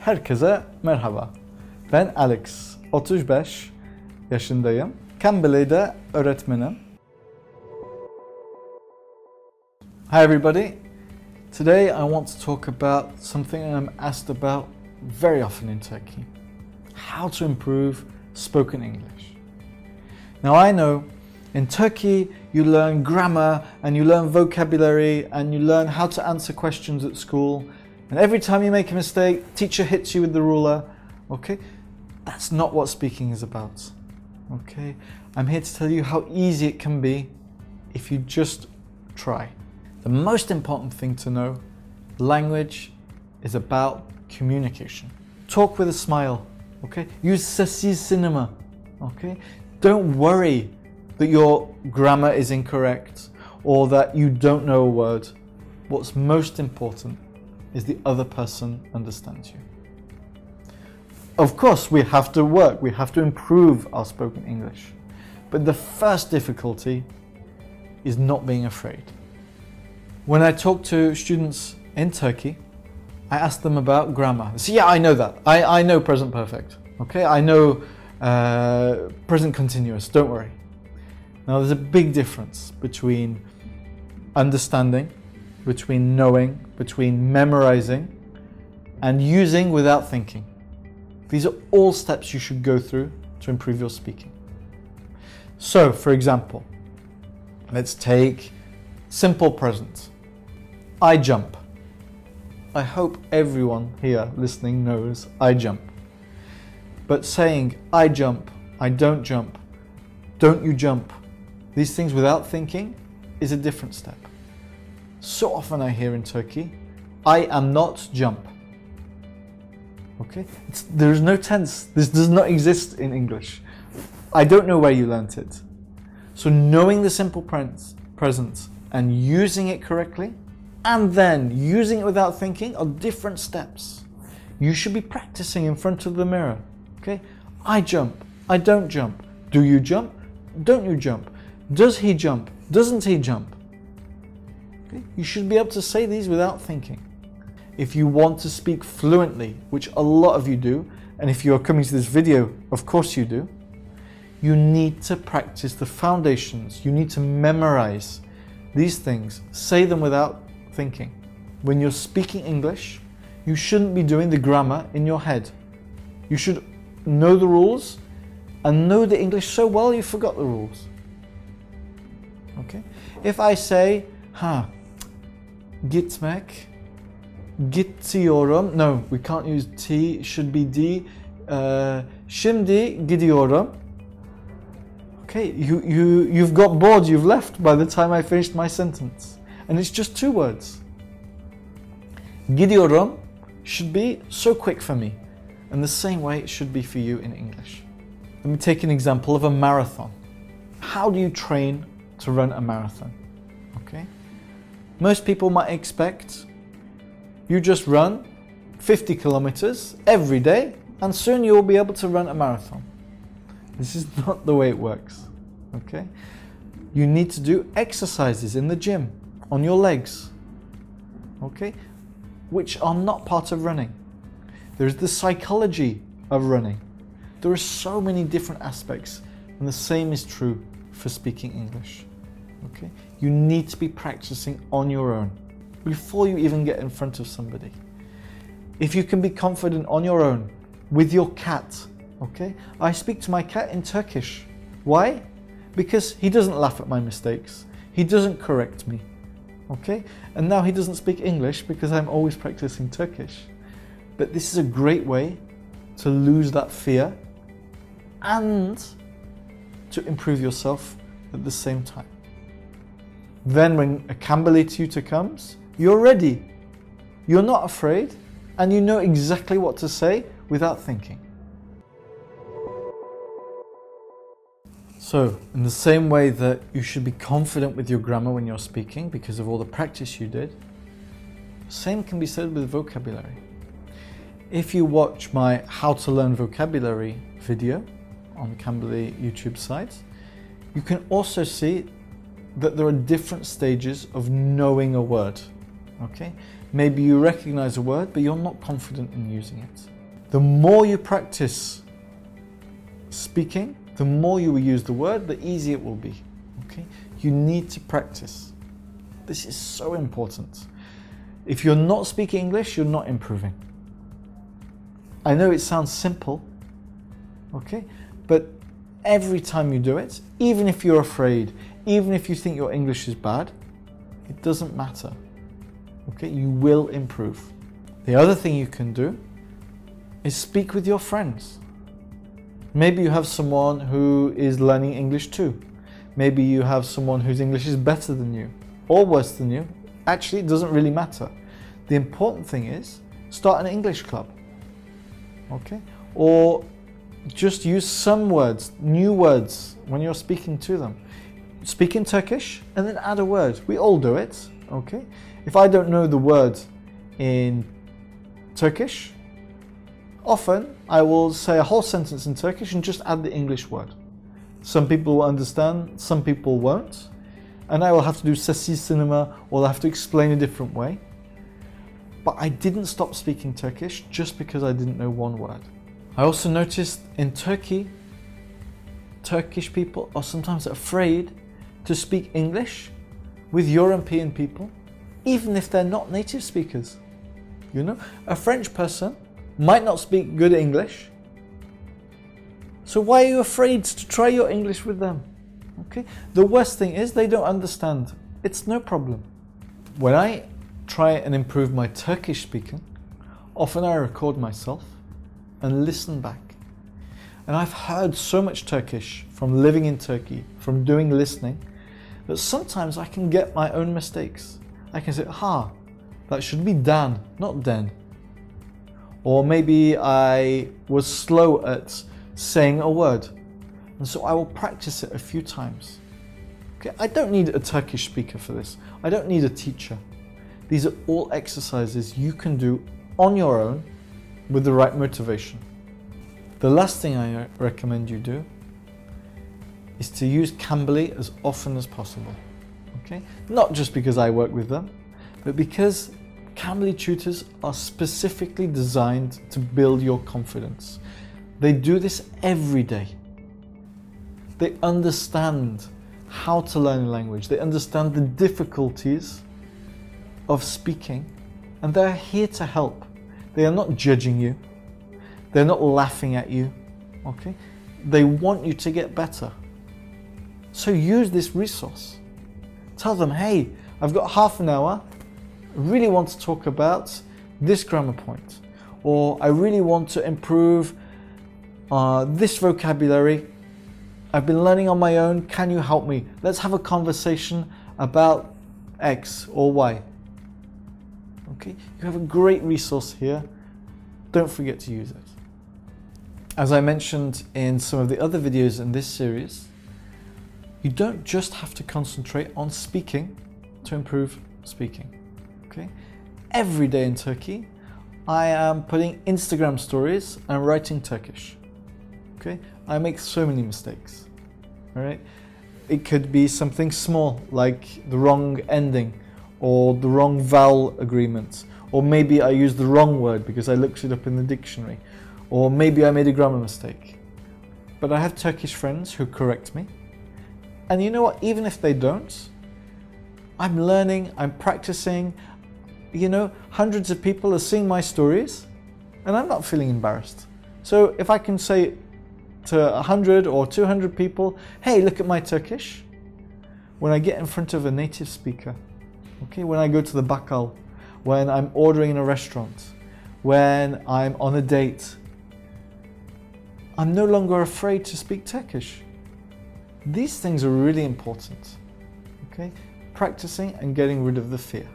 Herkese merhaba. Ben Alex. 35 yaşındayım. Cambly'de öğretmenim. Hi everybody. Today I want to talk about something I'm asked about very often in Turkey. How to improve spoken English. Now I know in Turkey you learn grammar and you learn vocabulary and you learn how to answer questions at school and every time you make a mistake teacher hits you with the ruler. Okay? That's not what speaking is about. Okay? I'm here to tell you how easy it can be if you just try. The most important thing to know language is about communication. Talk with a smile, okay? Use sessiz cinema, okay? Don't worry that your grammar is incorrect or that you don't know a word. What's most important is the other person understands you. Of course, we have to work, we have to improve our spoken English. But the first difficulty is not being afraid. When I talk to students in Turkey, I ask them about grammar. So yeah, I know that. I, I know present perfect. Okay, I know uh, present continuous. Don't worry. Now there's a big difference between understanding, between knowing, between memorizing, and using without thinking. These are all steps you should go through to improve your speaking. So, for example, let's take simple present. I jump. I hope everyone here listening knows I jump. But saying I jump, I don't jump, don't you jump, these things without thinking is a different step. So often I hear in Turkey, I am not jump. Okay? It's, there is no tense. This does not exist in English. I don't know where you learnt it. So knowing the simple pres- present and using it correctly, and then using it without thinking are different steps. You should be practicing in front of the mirror. Okay? I jump. I don't jump. Do you jump? Don't you jump? Does he jump? Doesn't he jump? Okay? You should be able to say these without thinking. If you want to speak fluently, which a lot of you do, and if you are coming to this video, of course you do, you need to practice the foundations. You need to memorize these things. Say them without thinking. When you're speaking English, you shouldn't be doing the grammar in your head. You should know the rules and know the English so well you forgot the rules. Okay? If I say, ha, gitmek, gidiyorum. No, we can't use T, should be D. Uh, şimdi gidiyorum. Okay, you, you, you've got bored, you've left by the time I finished my sentence. And it's just two words. Gidiyorum should be so quick for me. And the same way it should be for you in English. Let me take an example of a marathon. How do you train to run a marathon? Most people might expect you just run 50 kilometers every day and soon you will be able to run a marathon. This is not the way it works. Okay? You need to do exercises in the gym on your legs. Okay? Which are not part of running. There's the psychology of running. There are so many different aspects, and the same is true for speaking English. Okay? You need to be practicing on your own before you even get in front of somebody. If you can be confident on your own with your cat, okay? I speak to my cat in Turkish. Why? Because he doesn't laugh at my mistakes. He doesn't correct me. Okay? And now he doesn't speak English because I'm always practicing Turkish. But this is a great way to lose that fear and to improve yourself at the same time. Then, when a Cambly tutor comes, you're ready. You're not afraid, and you know exactly what to say without thinking. So, in the same way that you should be confident with your grammar when you're speaking because of all the practice you did, same can be said with vocabulary. If you watch my How to Learn Vocabulary video on Cambly YouTube site, you can also see that there are different stages of knowing a word. Okay? Maybe you recognize a word, but you're not confident in using it. The more you practice speaking, the more you will use the word, the easier it will be. Okay? You need to practice. This is so important. If you're not speaking English, you're not improving. I know it sounds simple, okay? But every time you do it, even if you're afraid, even if you think your English is bad, it doesn't matter. Okay, you will improve. The other thing you can do is speak with your friends. Maybe you have someone who is learning English too. Maybe you have someone whose English is better than you or worse than you. Actually, it doesn't really matter. The important thing is start an English club. Okay? Or just use some words, new words, when you're speaking to them. Speak in Turkish and then add a word. We all do it. Okay? If I don't know the word in Turkish, often I will say a whole sentence in Turkish and just add the English word. Some people will understand, some people won't. And I will have to do sessiz cinema or I'll have to explain a different way. But I didn't stop speaking Turkish just because I didn't know one word. I also noticed in Turkey, Turkish people are sometimes afraid to speak English with European people even if they're not native speakers. You know, a French person might not speak good English. So why are you afraid to try your English with them? Okay? The worst thing is they don't understand. It's no problem. When I try and improve my Turkish speaking, often I record myself and listen back. And I've heard so much Turkish from living in Turkey, from doing listening, that sometimes I can get my own mistakes. I can say, ha, that should be Dan, not Den. Or maybe I was slow at saying a word. And so I will practice it a few times. Okay, I don't need a Turkish speaker for this. I don't need a teacher. These are all exercises you can do on your own with the right motivation. The last thing I recommend you do is to use Cambly as often as possible. Okay? Not just because I work with them, but because Cambly tutors are specifically designed to build your confidence. They do this every day. They understand how to learn a language, they understand the difficulties of speaking, and they're here to help. They are not judging you, they're not laughing at you, okay? They want you to get better. So use this resource. Tell them, hey, I've got half an hour. I really want to talk about this grammar point. Or I really want to improve uh, this vocabulary. I've been learning on my own. Can you help me? Let's have a conversation about X or Y. Okay, you have a great resource here. Don't forget to use it. As I mentioned in some of the other videos in this series, you don't just have to concentrate on speaking to improve speaking. Okay? Every day in Turkey, I am putting Instagram stories and writing Turkish. Okay? I make so many mistakes. All right? It could be something small like the wrong ending or the wrong vowel agreement or maybe I used the wrong word because I looked it up in the dictionary or maybe I made a grammar mistake. But I have Turkish friends who correct me and you know what? Even if they don't, I'm learning, I'm practicing. You know, hundreds of people are seeing my stories and I'm not feeling embarrassed. So if I can say to 100 or 200 people, hey, look at my Turkish, when I get in front of a native speaker, okay, when I go to the bakkal, when I'm ordering in a restaurant, when I'm on a date, I'm no longer afraid to speak Turkish. These things are really important. Okay? Practicing and getting rid of the fear.